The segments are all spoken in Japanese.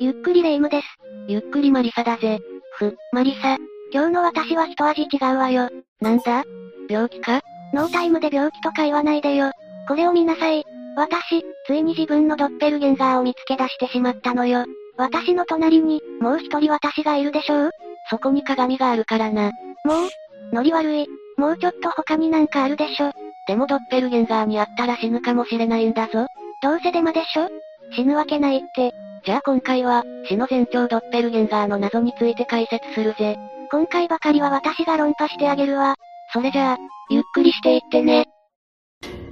ゆっくりレ夢ムです。ゆっくりマリサだぜ。ふ、マリサ。今日の私は一味違うわよ。なんだ？病気か？ノータイムで病気とか言わないでよ。これを見なさい。私、ついに自分のドッペルゲンガーを見つけ出してしまったのよ。私の隣に、もう一人私がいるでしょう？そこに鏡があるからな。もうノリ悪い。もうちょっと他になんかあるでしょ。でもドッペルゲンガーに会ったら死ぬかもしれないんだぞ。どうせデマでしょ？死ぬわけないって。じゃあ今回は、死の前兆ドッペルゲンガーの謎について解説するぜ。今回ばかりは私が論破してあげるわ。それじゃあ、ゆっくりしていってね。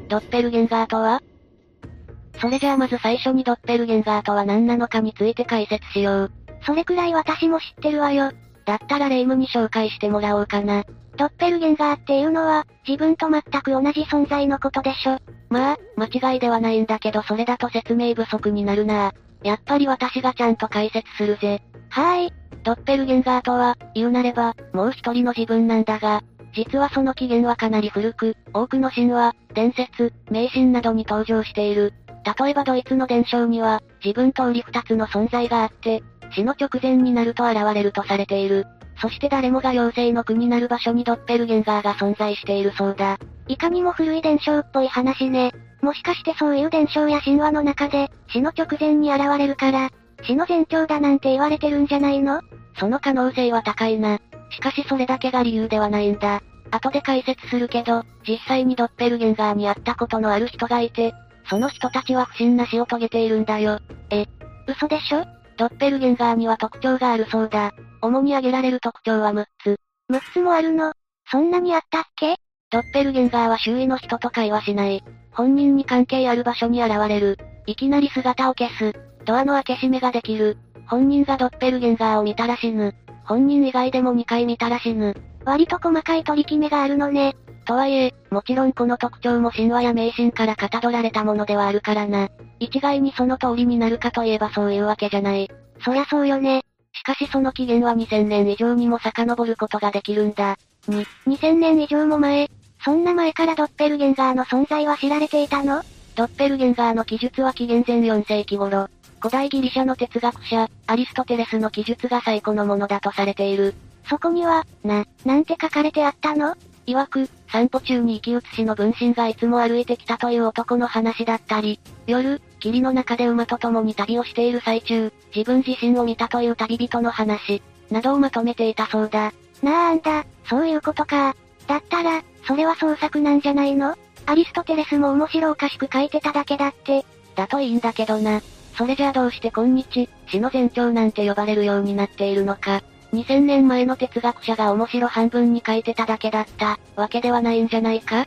ドッペルゲンガーとは？それじゃあまず最初にドッペルゲンガーとは何なのかについて解説しよう。それくらい私も知ってるわよ。だったらレイムに紹介してもらおうかな。ドッペルゲンガーっていうのは、自分と全く同じ存在のことでしょ。まあ、間違いではないんだけどそれだと説明不足になるなやっぱり私がちゃんと解説するぜ。はーい。ドッペルゲンガーとは、言うなれば、もう一人の自分なんだが、実はその起源はかなり古く、多くの神話、伝説、迷信などに登場している。例えばドイツの伝承には、自分と売り二つの存在があって、死の直前になると現れるとされている。そして誰もが妖精の国なる場所にドッペルゲンガーが存在しているそうだ。いかにも古い伝承っぽい話ね。もしかしてそういう伝承や神話の中で、死の直前に現れるから、死の前兆だなんて言われてるんじゃないの？その可能性は高いな。しかしそれだけが理由ではないんだ。後で解説するけど、実際にドッペルゲンガーに会ったことのある人がいて、その人たちは不審な死を遂げているんだよ。え、嘘でしょ？ドッペルゲンガーには特徴があるそうだ。主に挙げられる特徴は6つ。6つもあるの？そんなにあったっけ？ドッペルゲンガーは周囲の人と会話しない。本人に関係ある場所に現れる。いきなり姿を消す。ドアの開け閉めができる。本人がドッペルゲンガーを見たら死ぬ。本人以外でも2回見たら死ぬ。割と細かい取り決めがあるのね。とはいえ、もちろんこの特徴も神話や迷信からかたどられたものではあるからな。一概にその通りになるかといえばそういうわけじゃない。そりゃそうよね。しかしその起源は2000年以上にも遡ることができるんだ。に、2000年以上も前。そんな前からドッペルゲンガーの存在は知られていたの？ドッペルゲンガーの記述は紀元前4世紀頃。古代ギリシャの哲学者、アリストテレスの記述が最古のものだとされている。そこには、な、なんて書かれてあったの？曰く、散歩中に生き写しの分身がいつも歩いてきたという男の話だったり、夜、霧の中で馬と共に旅をしている最中、自分自身を見たという旅人の話、などをまとめていたそうだ。なあんだ、そういうことか。だったら、それは創作なんじゃないの？アリストテレスも面白おかしく書いてただけだって。だといいんだけどな。それじゃあどうして今日、死の前兆なんて呼ばれるようになっているのか。2000年前の哲学者が面白半分に書いてただけだった、わけではないんじゃないか？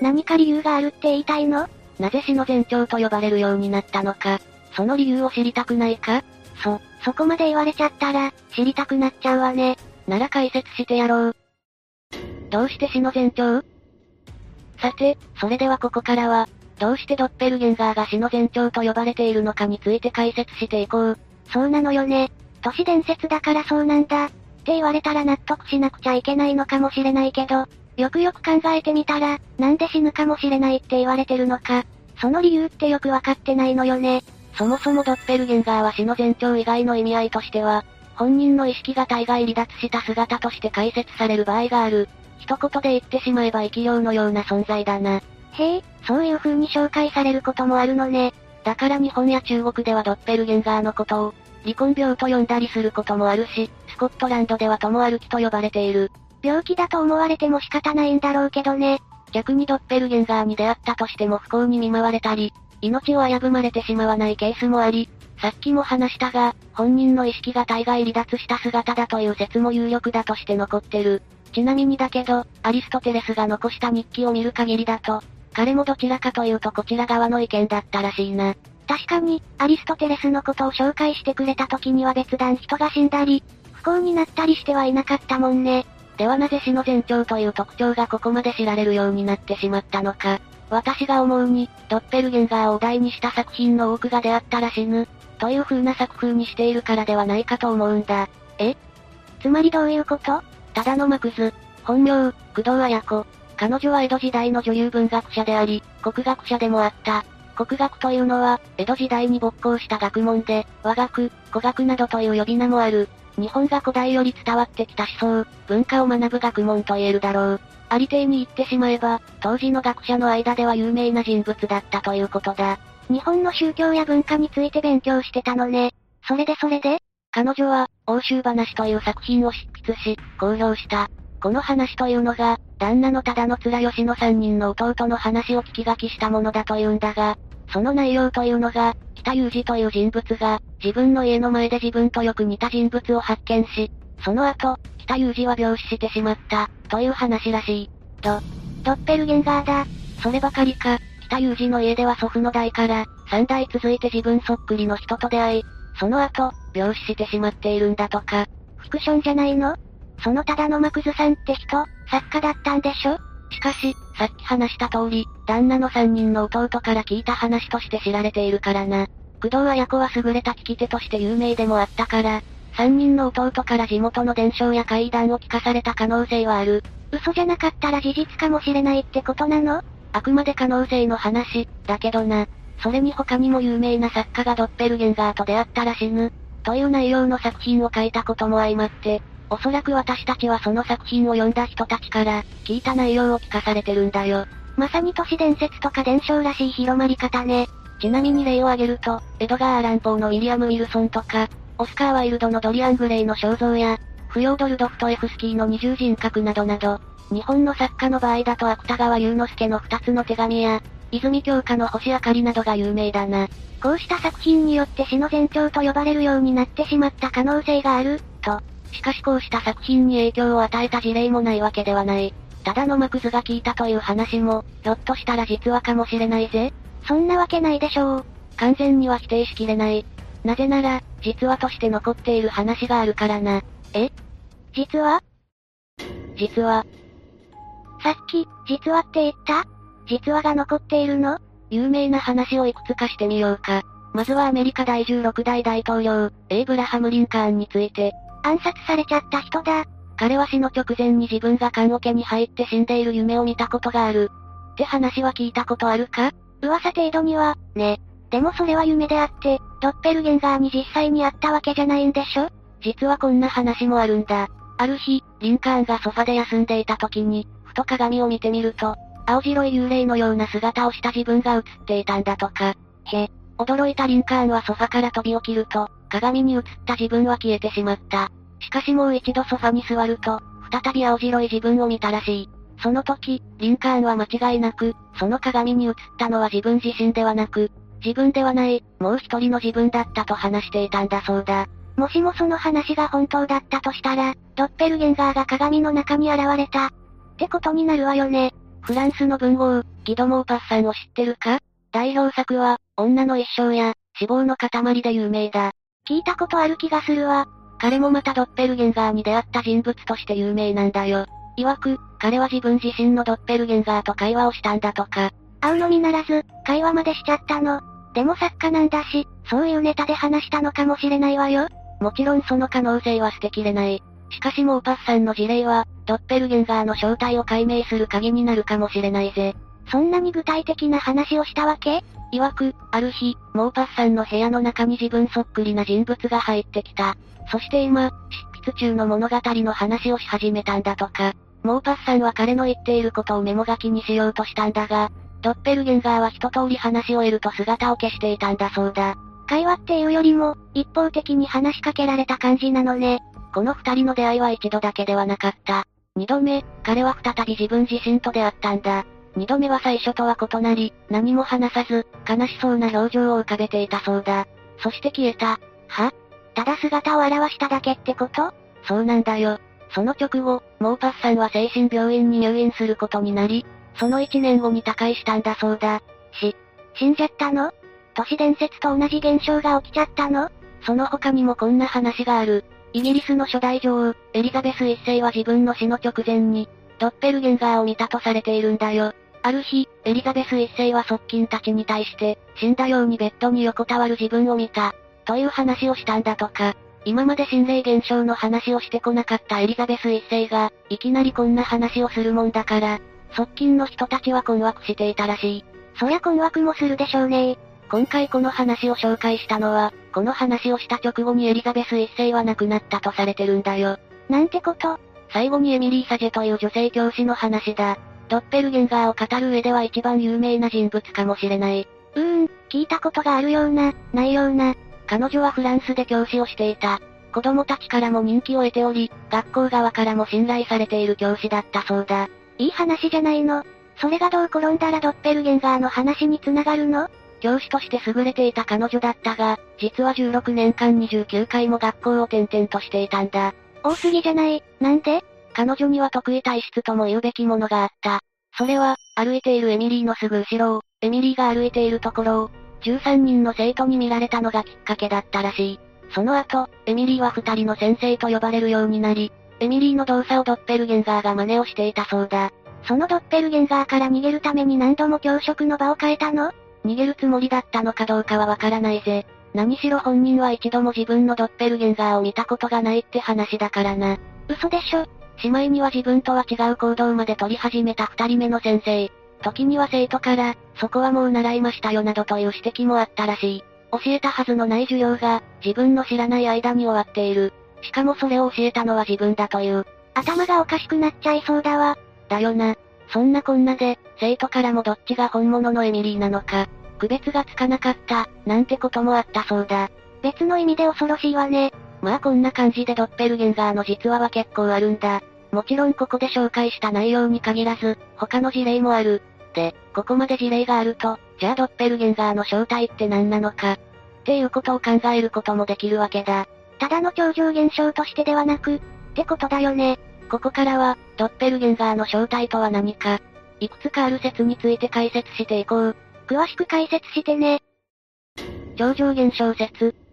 何か理由があるって言いたいの？なぜ死の前兆と呼ばれるようになったのか。その理由を知りたくないか？そ、そこまで言われちゃったら、知りたくなっちゃうわね。なら解説してやろう。どうして死の前兆？さて、それではここからは、どうしてドッペルゲンガーが死の前兆と呼ばれているのかについて解説していこう。そうなのよね。都市伝説だからそうなんだ。って言われたら納得しなくちゃいけないのかもしれないけど、よくよく考えてみたら、なんで死ぬかもしれないって言われてるのか。その理由ってよくわかってないのよね。そもそもドッペルゲンガーは死の前兆以外の意味合いとしては、本人の意識が大概離脱した姿として解説される場合がある。一言で言ってしまえば生き量のような存在だな。へえ、そういう風に紹介されることもあるのね。だから日本や中国ではドッペルゲンガーのことを、離婚病と呼んだりすることもあるし、スコットランドでは友歩きと呼ばれている。病気だと思われても仕方ないんだろうけどね。逆にドッペルゲンガーに出会ったとしても不幸に見舞われたり、命を危ぶまれてしまわないケースもあり、さっきも話したが、本人の意識が大概離脱した姿だという説も有力だとして残ってる。ちなみにだけど、アリストテレスが残した日記を見る限りだと、彼もどちらかというとこちら側の意見だったらしいな。確かに、アリストテレスのことを紹介してくれた時には別段人が死んだり、不幸になったりしてはいなかったもんね。ではなぜ死の前兆という特徴がここまで知られるようになってしまったのか。私が思うに、ドッペルゲンガーをお題にした作品の多くが出会ったら死ぬ、という風な作風にしているからではないかと思うんだ。え？つまりどういうこと？ただのマクズ。本名、工藤綾子。彼女は江戸時代の女優文学者であり、国学者でもあった。国学というのは、江戸時代に勃興した学問で、和学、古学などという呼び名もある。日本が古代より伝わってきた思想、文化を学ぶ学問と言えるだろう。ありていに言ってしまえば、当時の学者の間では有名な人物だったということだ。日本の宗教や文化について勉強してたのね。それでそれで彼女は、欧州話という作品を執筆し、公表した。この話というのが、旦那の忠の面吉の三人の弟の話を聞き書きしたものだというんだが、その内容というのが、北裕二という人物が、自分の家の前で自分とよく似た人物を発見し、その後、北裕二は病死してしまった、という話らしい。ド、ドッペルゲンガーだ。そればかりか、北裕二の家では祖父の代から、三代続いて自分そっくりの人と出会い、その後、病死してしまっているんだとか。フィクションじゃないの？そのただのマクズさんって人、作家だったんでしょ？しかし、さっき話した通り、旦那の三人の弟から聞いた話として知られているからな。工藤綾子は優れた聞き手として有名でもあったから、三人の弟から地元の伝承や怪談を聞かされた可能性はある。嘘じゃなかったら事実かもしれないってことなの？あくまで可能性の話、だけどな。それに他にも有名な作家がドッペルゲンガーと出会ったら死ぬ、という内容の作品を書いたことも相まって、おそらく私たちはその作品を読んだ人たちから、聞いた内容を聞かされてるんだよ。まさに都市伝説とか伝承らしい広まり方ね。ちなみに例を挙げると、エドガー・アランポーのウィリアム・ウィルソンとか、オスカー・ワイルドのドリアン・グレイの肖像や、フヨードル・ドフトエフスキーの二重人格などなど、日本の作家の場合だと芥川龍之介の二つの手紙や、泉鏡花の星明かりなどが有名だな。こうした作品によって死の前兆と呼ばれるようになってしまった可能性がある、しかしこうした作品に影響を与えた事例もないわけではない。ただのマクズが聞いたという話も、ひょっとしたら実話かもしれないぜ。そんなわけないでしょう。完全には否定しきれない。なぜなら、実話として残っている話があるからな。え？実は実は。さっき、実話って言った？実話が残っているの？有名な話をいくつかしてみようか。まずはアメリカ第16代大統領、エイブラハム・リンカーンについて。暗殺されちゃった人だ。彼は死の直前に自分が棺桶に入って死んでいる夢を見たことがある。って話は聞いたことあるか？噂程度には、ね。でもそれは夢であって、ドッペルゲンガーに実際にあったわけじゃないんでしょ？実はこんな話もあるんだ。ある日、リンカーンがソファで休んでいた時に、ふと鏡を見てみると、青白い幽霊のような姿をした自分が映っていたんだとか。へ。驚いたリンカーンはソファから飛び起きると、鏡に映った自分は消えてしまった。しかしもう一度ソファに座ると、再び青白い自分を見たらしい。その時、リンカーンは間違いなく、その鏡に映ったのは自分自身ではなく、自分ではない、もう一人の自分だったと話していたんだそうだ。もしもその話が本当だったとしたら、ドッペルゲンガーが鏡の中に現れた。ってことになるわよね。フランスの文豪、ギドモーパッサンを知ってるか？代表作は、女の一生や、死亡の塊で有名だ。聞いたことある気がするわ。彼もまたドッペルゲンガーに出会った人物として有名なんだよ。曰く、彼は自分自身のドッペルゲンガーと会話をしたんだとか。会うのみならず、会話までしちゃったの。でも作家なんだし、そういうネタで話したのかもしれないわよ。もちろんその可能性は捨てきれない。しかしモーパスさんの事例は、ドッペルゲンガーの正体を解明する鍵になるかもしれないぜ。そんなに具体的な話をしたわけ？曰く、ある日、モーパスさんの部屋の中に自分そっくりな人物が入ってきた。そして今、執筆中の物語の話をし始めたんだとか。モーパスさんは彼の言っていることをメモ書きにしようとしたんだが、ドッペルゲンガーは一通り話を得ると姿を消していたんだそうだ。会話っていうよりも、一方的に話しかけられた感じなのね。この二人の出会いは一度だけではなかった。二度目、彼は再び自分自身と出会ったんだ。二度目は最初とは異なり、何も話さず、悲しそうな表情を浮かべていたそうだ。そして消えた。は？ただ姿を現しただけってこと？そうなんだよ。その直後、モーパスさんは精神病院に入院することになり、その一年後に他界したんだそうだ。し、死んじゃったの？都市伝説と同じ現象が起きちゃったの？その他にもこんな話がある。イギリスの初代女王、エリザベス一世は自分の死の直前に、ドッペルゲンガーを見たとされているんだよ。ある日、エリザベス一世は側近たちに対して、死んだようにベッドに横たわる自分を見た、という話をしたんだとか。今まで心霊現象の話をしてこなかったエリザベス一世が、いきなりこんな話をするもんだから、側近の人たちは困惑していたらしい。そりゃ困惑もするでしょうね今回この話を紹介したのは、この話をした直後にエリザベス一世は亡くなったとされてるんだよ。なんてこと？最後にエミリー・サジェという女性教師の話だ。ドッペルゲンガーを語る上では一番有名な人物かもしれない。うーん、聞いたことがあるような、ないような。彼女はフランスで教師をしていた。子供たちからも人気を得ており、学校側からも信頼されている教師だったそうだ。いい話じゃないの。それがどう転んだらドッペルゲンガーの話に繋がるの？教師として優れていた彼女だったが、実は16年間29回も学校を転々としていたんだ。多すぎじゃない、なんで？彼女には得意体質とも言うべきものがあった。それは、歩いているエミリーのすぐ後ろを、エミリーが歩いているところを、13人の生徒に見られたのがきっかけだったらしい。その後、エミリーは二人の先生と呼ばれるようになり、エミリーの動作をドッペルゲンガーが真似をしていたそうだ。そのドッペルゲンガーから逃げるために何度も教職の場を変えたの？逃げるつもりだったのかどうかはわからないぜ。何しろ本人は一度も自分のドッペルゲンガーを見たことがないって話だからな。嘘でしょ？しまいには自分とは違う行動まで取り始めた二人目の先生。時には生徒から、そこはもう習いましたよなどという指摘もあったらしい。教えたはずのない授業が、自分の知らない間に終わっている。しかもそれを教えたのは自分だという。頭がおかしくなっちゃいそうだわ。だよな。そんなこんなで、生徒からもどっちが本物のエミリーなのか、区別がつかなかった、なんてこともあったそうだ。別の意味で恐ろしいわね。まあこんな感じでドッペルゲンガーの実話は結構あるんだ。もちろんここで紹介した内容に限らず、他の事例もある。で、ここまで事例があると、じゃあドッペルゲンガーの正体って何なのか。っていうことを考えることもできるわけだ。ただの超常現象としてではなく、ってことだよね。ここからは、ドッペルゲンガーの正体とは何か、いくつかある説について解説していこう。詳しく解説してね。超常現象説。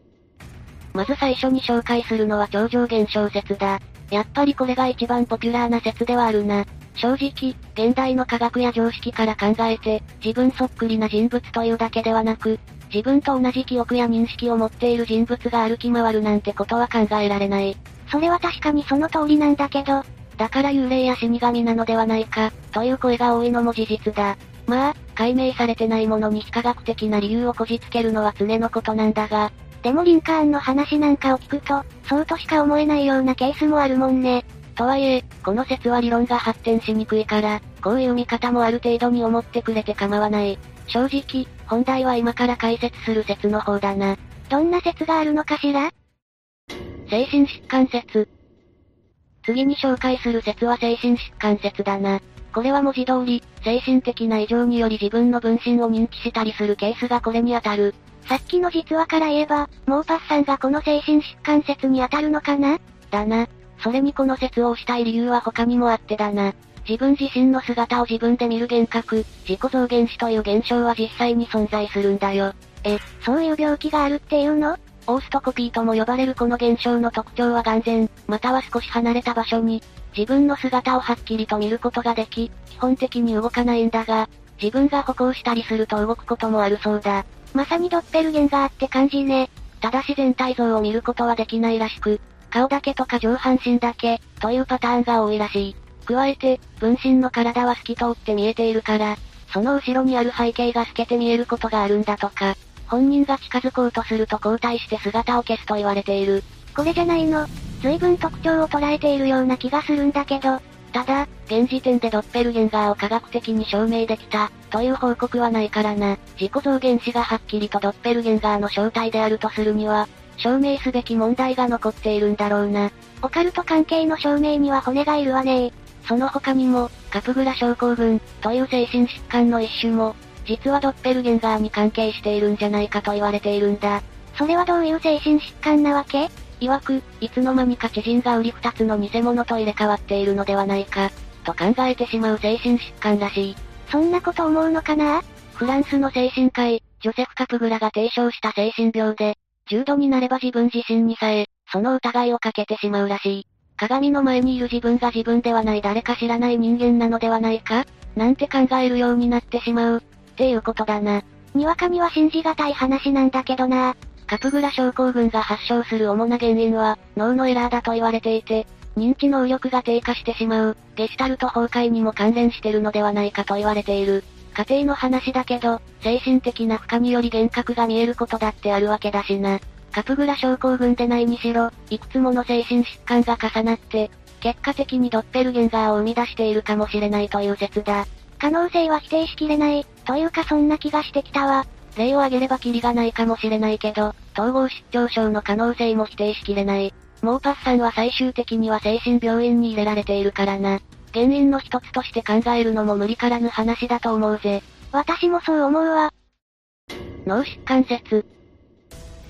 まず最初に紹介するのは超常現象説だ。やっぱりこれが一番ポピュラーな説ではあるな。正直、現代の科学や常識から考えて、自分そっくりな人物というだけではなく、自分と同じ記憶や認識を持っている人物が歩き回るなんてことは考えられない。それは確かにその通りなんだけど、だから幽霊や死神なのではないか、という声が多いのも事実だ。まあ、解明されてないものに非科学的な理由をこじつけるのは常のことなんだが。でもリンカーンの話なんかを聞くと、そうとしか思えないようなケースもあるもんね。とはいえ、この説は理論が発展しにくいから、こういう見方もある程度に思ってくれて構わない。正直、本題は今から解説する説の方だな。どんな説があるのかしら？精神疾患説。次に紹介する説は精神疾患説だな。これは文字通り、精神的な異常により自分の分身を認知したりするケースがこれに当たる。さっきの実話から言えば、モーパスさんがこの精神疾患説に当たるのかな？だな。それにこの説を押したい理由は他にもあってだな。自分自身の姿を自分で見る幻覚、自己増減死という現象は実際に存在するんだよ。え、そういう病気があるっていうの？オーストコピーとも呼ばれるこの現象の特徴は眼前、または少し離れた場所に、自分の姿をはっきりと見ることができ、基本的に動かないんだが、自分が歩行したりすると動くこともあるそうだ。まさにドッペルゲンガーって感じね。ただし全体像を見ることはできないらしく、顔だけとか上半身だけ、というパターンが多いらしい。加えて、分身の体は透き通って見えているから、その後ろにある背景が透けて見えることがあるんだとか、本人が近づこうとすると後退して姿を消すと言われている。これじゃないの？随分特徴を捉えているような気がするんだけど。ただ、現時点でドッペルゲンガーを科学的に証明できた、という報告はないからな。自己増減子がはっきりとドッペルゲンガーの正体であるとするには、証明すべき問題が残っているんだろうな。オカルト関係の証明には骨がいるわねその他にも、カプグラ症候群、という精神疾患の一種も、実はドッペルゲンガーに関係しているんじゃないかと言われているんだ。それはどういう精神疾患なわけ？曰く、いつの間にか知人が売り二つの偽物と入れ替わっているのではないか、と考えてしまう精神疾患らしい。そんなこと思うのかな？フランスの精神科医、ジョセフ・カプグラが提唱した精神病で、重度になれば自分自身にさえ、その疑いをかけてしまうらしい。鏡の前にいる自分が自分ではない誰か知らない人間なのではないかなんて考えるようになってしまう。っていうことだな。にわかには信じがたい話なんだけどな。カプグラ症候群が発症する主な原因は、脳のエラーだと言われていて、認知能力が低下してしまう、ゲシュタルト崩壊にも関連してるのではないかと言われている。家庭の話だけど、精神的な負荷により幻覚が見えることだってあるわけだしな。カプグラ症候群でないにしろ、いくつもの精神疾患が重なって、結果的にドッペルゲンガーを生み出しているかもしれないという説だ。可能性は否定しきれない、というかそんな気がしてきたわ。例を挙げればキリがないかもしれないけど、統合失調症の可能性も否定しきれない。モーパスさんは最終的には精神病院に入れられているからな。原因の一つとして考えるのも無理からぬ話だと思うぜ。私もそう思うわ。脳疾患説。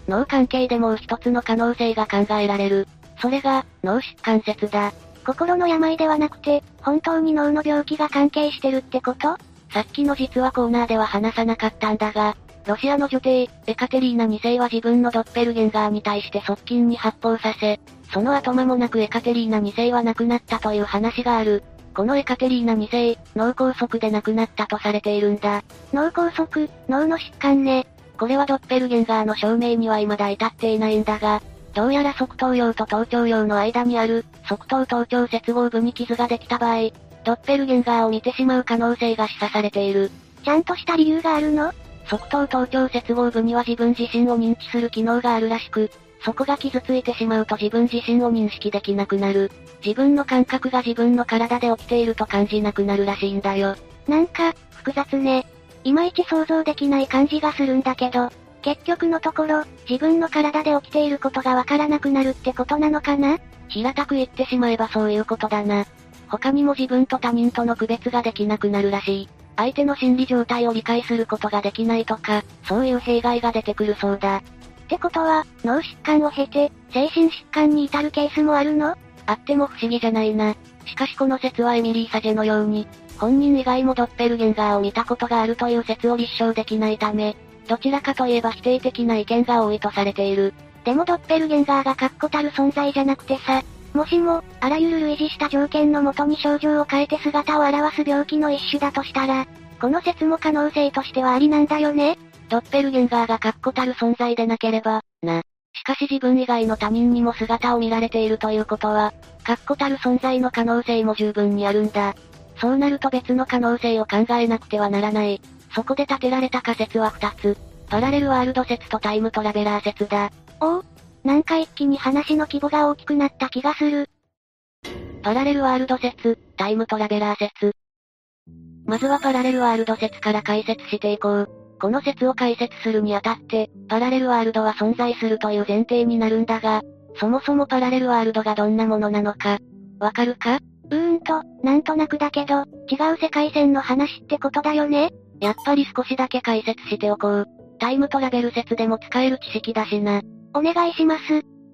脳関係でもう一つの可能性が考えられる。それが、脳疾患説だ。心の病ではなくて、本当に脳の病気が関係してるってこと？さっきの実はコーナーでは話さなかったんだが、ロシアの女帝、エカテリーナ2世は自分のドッペルゲンガーに対して側近に発砲させ、その後間もなくエカテリーナ2世は亡くなったという話がある。このエカテリーナ2世、脳梗塞で亡くなったとされているんだ。脳梗塞、脳の疾患ね。これはドッペルゲンガーの証明には未だ至っていないんだが、どうやら側頭葉と頭頂葉の間にある、側頭頭頂接合部に傷ができた場合、ドッペルゲンガーを見てしまう可能性が示唆されている。ちゃんとした理由があるの？側頭頭頂接合部には自分自身を認知する機能があるらしく、そこが傷ついてしまうと自分自身を認識できなくなる。自分の感覚が自分の体で起きていると感じなくなるらしいんだよ。なんか、複雑ね。いまいち想像できない感じがするんだけど、結局のところ、自分の体で起きていることがわからなくなるってことなのかな？平たく言ってしまえばそういうことだな。他にも自分と他人との区別ができなくなるらしい。相手の心理状態を理解することができないとか、そういう弊害が出てくるそうだ。ってことは、脳疾患を経て、精神疾患に至るケースもあるの？あっても不思議じゃないな。しかしこの説はエミリー・サジェのように、本人以外もドッペルゲンガーを見たことがあるという説を立証できないため、どちらかといえば否定的な意見が多いとされている。でもドッペルゲンガーが確固たる存在じゃなくてさ、もしも、あらゆる類似した条件のもとに症状を変えて姿を現す病気の一種だとしたら、この説も可能性としてはありなんだよね？ドッペルゲンガーが確固たる存在でなければ、な。しかし自分以外の他人にも姿を見られているということは、確固たる存在の可能性も十分にあるんだ。そうなると別の可能性を考えなくてはならない。そこで立てられた仮説は2つ。パラレルワールド説とタイムトラベラー説だ。おおなんか一気に話の規模が大きくなった気がする。パラレルワールド説、タイムトラベラー説。まずはパラレルワールド説から解説していこう。この説を解説するにあたって、パラレルワールドは存在するという前提になるんだが、そもそもパラレルワールドがどんなものなのか、わかるか？うーんと、なんとなくだけど、違う世界線の話ってことだよね？やっぱり少しだけ解説しておこう。タイムトラベル説でも使える知識だしな。お願いします。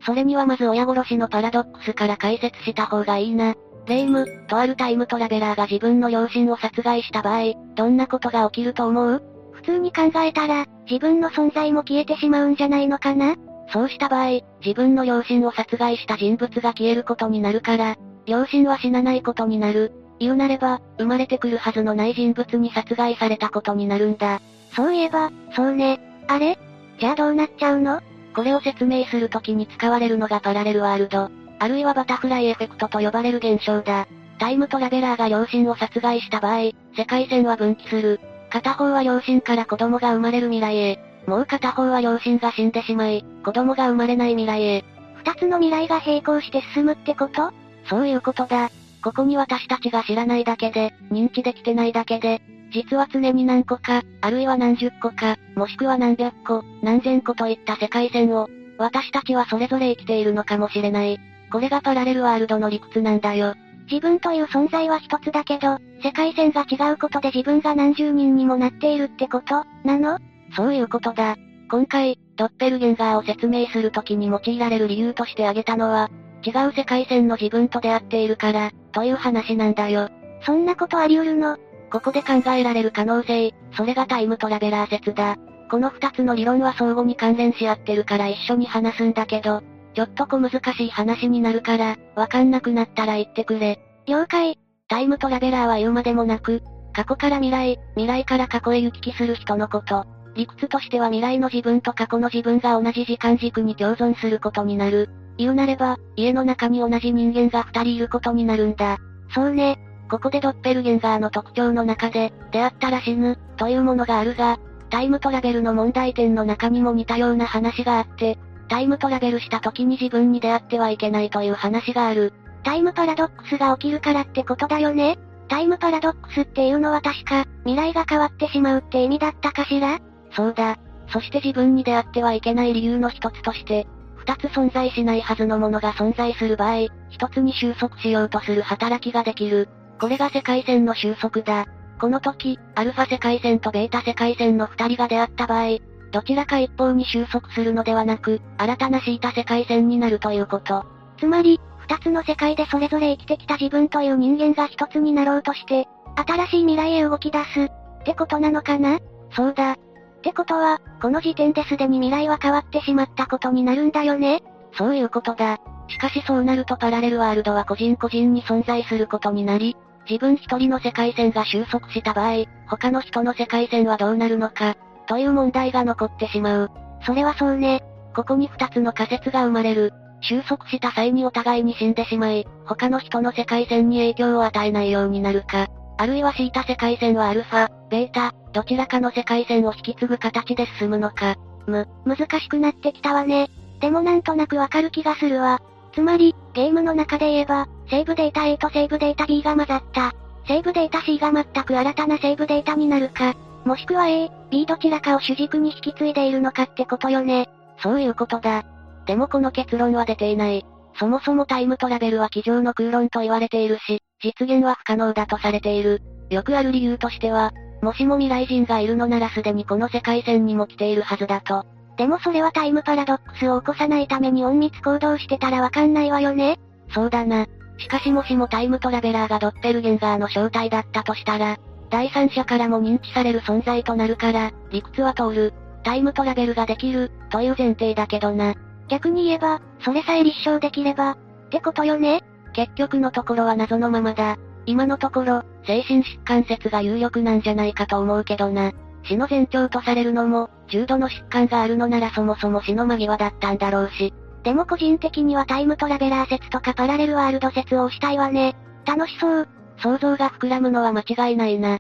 それにはまず親殺しのパラドックスから解説した方がいいな。レイム、とあるタイムトラベラーが自分の両親を殺害した場合、どんなことが起きると思う？普通に考えたら、自分の存在も消えてしまうんじゃないのかな？そうした場合、自分の両親を殺害した人物が消えることになるから、両親は死なないことになる。言うなれば、生まれてくるはずのない人物に殺害されたことになるんだ。そういえば、そうね。あれ？じゃあどうなっちゃうの？これを説明するときに使われるのがパラレルワールド、あるいはバタフライエフェクトと呼ばれる現象だ。タイムトラベラーが両親を殺害した場合、世界線は分岐する。片方は両親から子供が生まれる未来へ。もう片方は両親が死んでしまい、子供が生まれない未来へ。二つの未来が並行して進むってこと？そういうことだ。ここに私たちが知らないだけで、認知できてないだけで、実は常に何個か、あるいは何十個か、もしくは何百個、何千個といった世界線を、私たちはそれぞれ生きているのかもしれない。これがパラレルワールドの理屈なんだよ。自分という存在は一つだけど、世界線が違うことで自分が何十人にもなっているってこと？なの？そういうことだ。今回、ドッペルゲンガーを説明するときに用いられる理由として挙げたのは、違う世界線の自分と出会っているから、という話なんだよ。そんなことあり得るの？ここで考えられる可能性、それがタイムトラベラー説だ。この二つの理論は相互に関連し合ってるから一緒に話すんだけど、ちょっと小難しい話になるから、わかんなくなったら言ってくれ。了解。タイムトラベラーは言うまでもなく、過去から未来、未来から過去へ行き来する人のこと。理屈としては未来の自分と過去の自分が同じ時間軸に共存することになる。言うなれば、家の中に同じ人間が二人いることになるんだ。そうね。ここでドッペルゲンガーの特徴の中で、出会ったら死ぬ、というものがあるが、タイムトラベルの問題点の中にも似たような話があって、タイムトラベルした時に自分に出会ってはいけないという話がある。タイムパラドックスが起きるからってことだよね？タイムパラドックスっていうのは確か、未来が変わってしまうって意味だったかしら？そうだ。そして自分に出会ってはいけない理由の一つとして、二つ存在しないはずのものが存在する場合、一つに収束しようとする働きができる。これが世界線の収束だ。この時、アルファ世界線とベータ世界線の二人が出会った場合、どちらか一方に収束するのではなく、新たなシータ世界線になるということ。つまり、二つの世界でそれぞれ生きてきた自分という人間が一つになろうとして、新しい未来へ動き出す、ってことなのかな？そうだ。ってことは、この時点ですでに未来は変わってしまったことになるんだよね？そういうことだ。しかしそうなるとパラレルワールドは個人個人に存在することになり、自分一人の世界線が収束した場合、他の人の世界線はどうなるのか、という問題が残ってしまう。それはそうね。ここに二つの仮説が生まれる。収束した際にお互いに死んでしまい、他の人の世界線に影響を与えないようになるか、あるいはシータ世界線はアルファ、ベータ、どちらかの世界線を引き継ぐ形で進むのか。む、難しくなってきたわね。でもなんとなくわかる気がするわ。つまり、ゲームの中で言えば、セーブデータ A とセーブデータ B が混ざった。セーブデータ C が全く新たなセーブデータになるか、もしくは A、B どちらかを主軸に引き継いでいるのかってことよね。そういうことだ。でもこの結論は出ていない。そもそもタイムトラベルは机上の空論と言われているし、実現は不可能だとされている。よくある理由としては、もしも未来人がいるのならすでにこの世界線にも来ているはずだと。でもそれはタイムパラドックスを起こさないために隠密行動してたらわかんないわよねそうだな。しかしもしもタイムトラベラーがドッペルゲンガーの正体だったとしたら、第三者からも認知される存在となるから、理屈は通る。タイムトラベルができる、という前提だけどな。逆に言えば、それさえ立証できれば、ってことよね結局のところは謎のままだ。今のところ、精神疾患説が有力なんじゃないかと思うけどな。死の前兆とされるのも、重度の疾患があるのならそもそも死の間際だったんだろうし。でも個人的にはタイムトラベラー説とかパラレルワールド説をしたいわね。楽しそう。想像が膨らむのは間違いないな。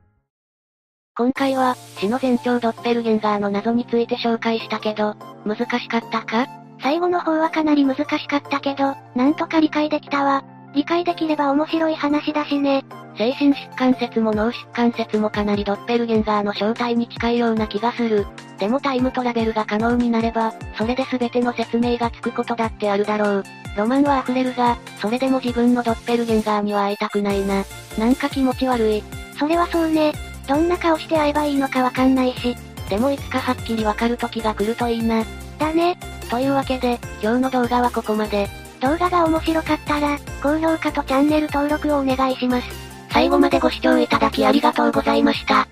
今回は、死の前兆ドッペルゲンガーの謎について紹介したけど、難しかったか？最後の方はかなり難しかったけど、なんとか理解できたわ。理解できれば面白い話だしね。精神疾患説も脳疾患説もかなりドッペルゲンガーの正体に近いような気がする。でもタイムトラベルが可能になれば、それで全ての説明がつくことだってあるだろう。ロマンは溢れるが、それでも自分のドッペルゲンガーには会いたくないな。なんか気持ち悪い。それはそうね。どんな顔して会えばいいのかわかんないし。でもいつかはっきりわかる時が来るといいな。だね。というわけで、今日の動画はここまで。動画が面白かったら、高評価とチャンネル登録をお願いします。最後までご視聴いただきありがとうございました。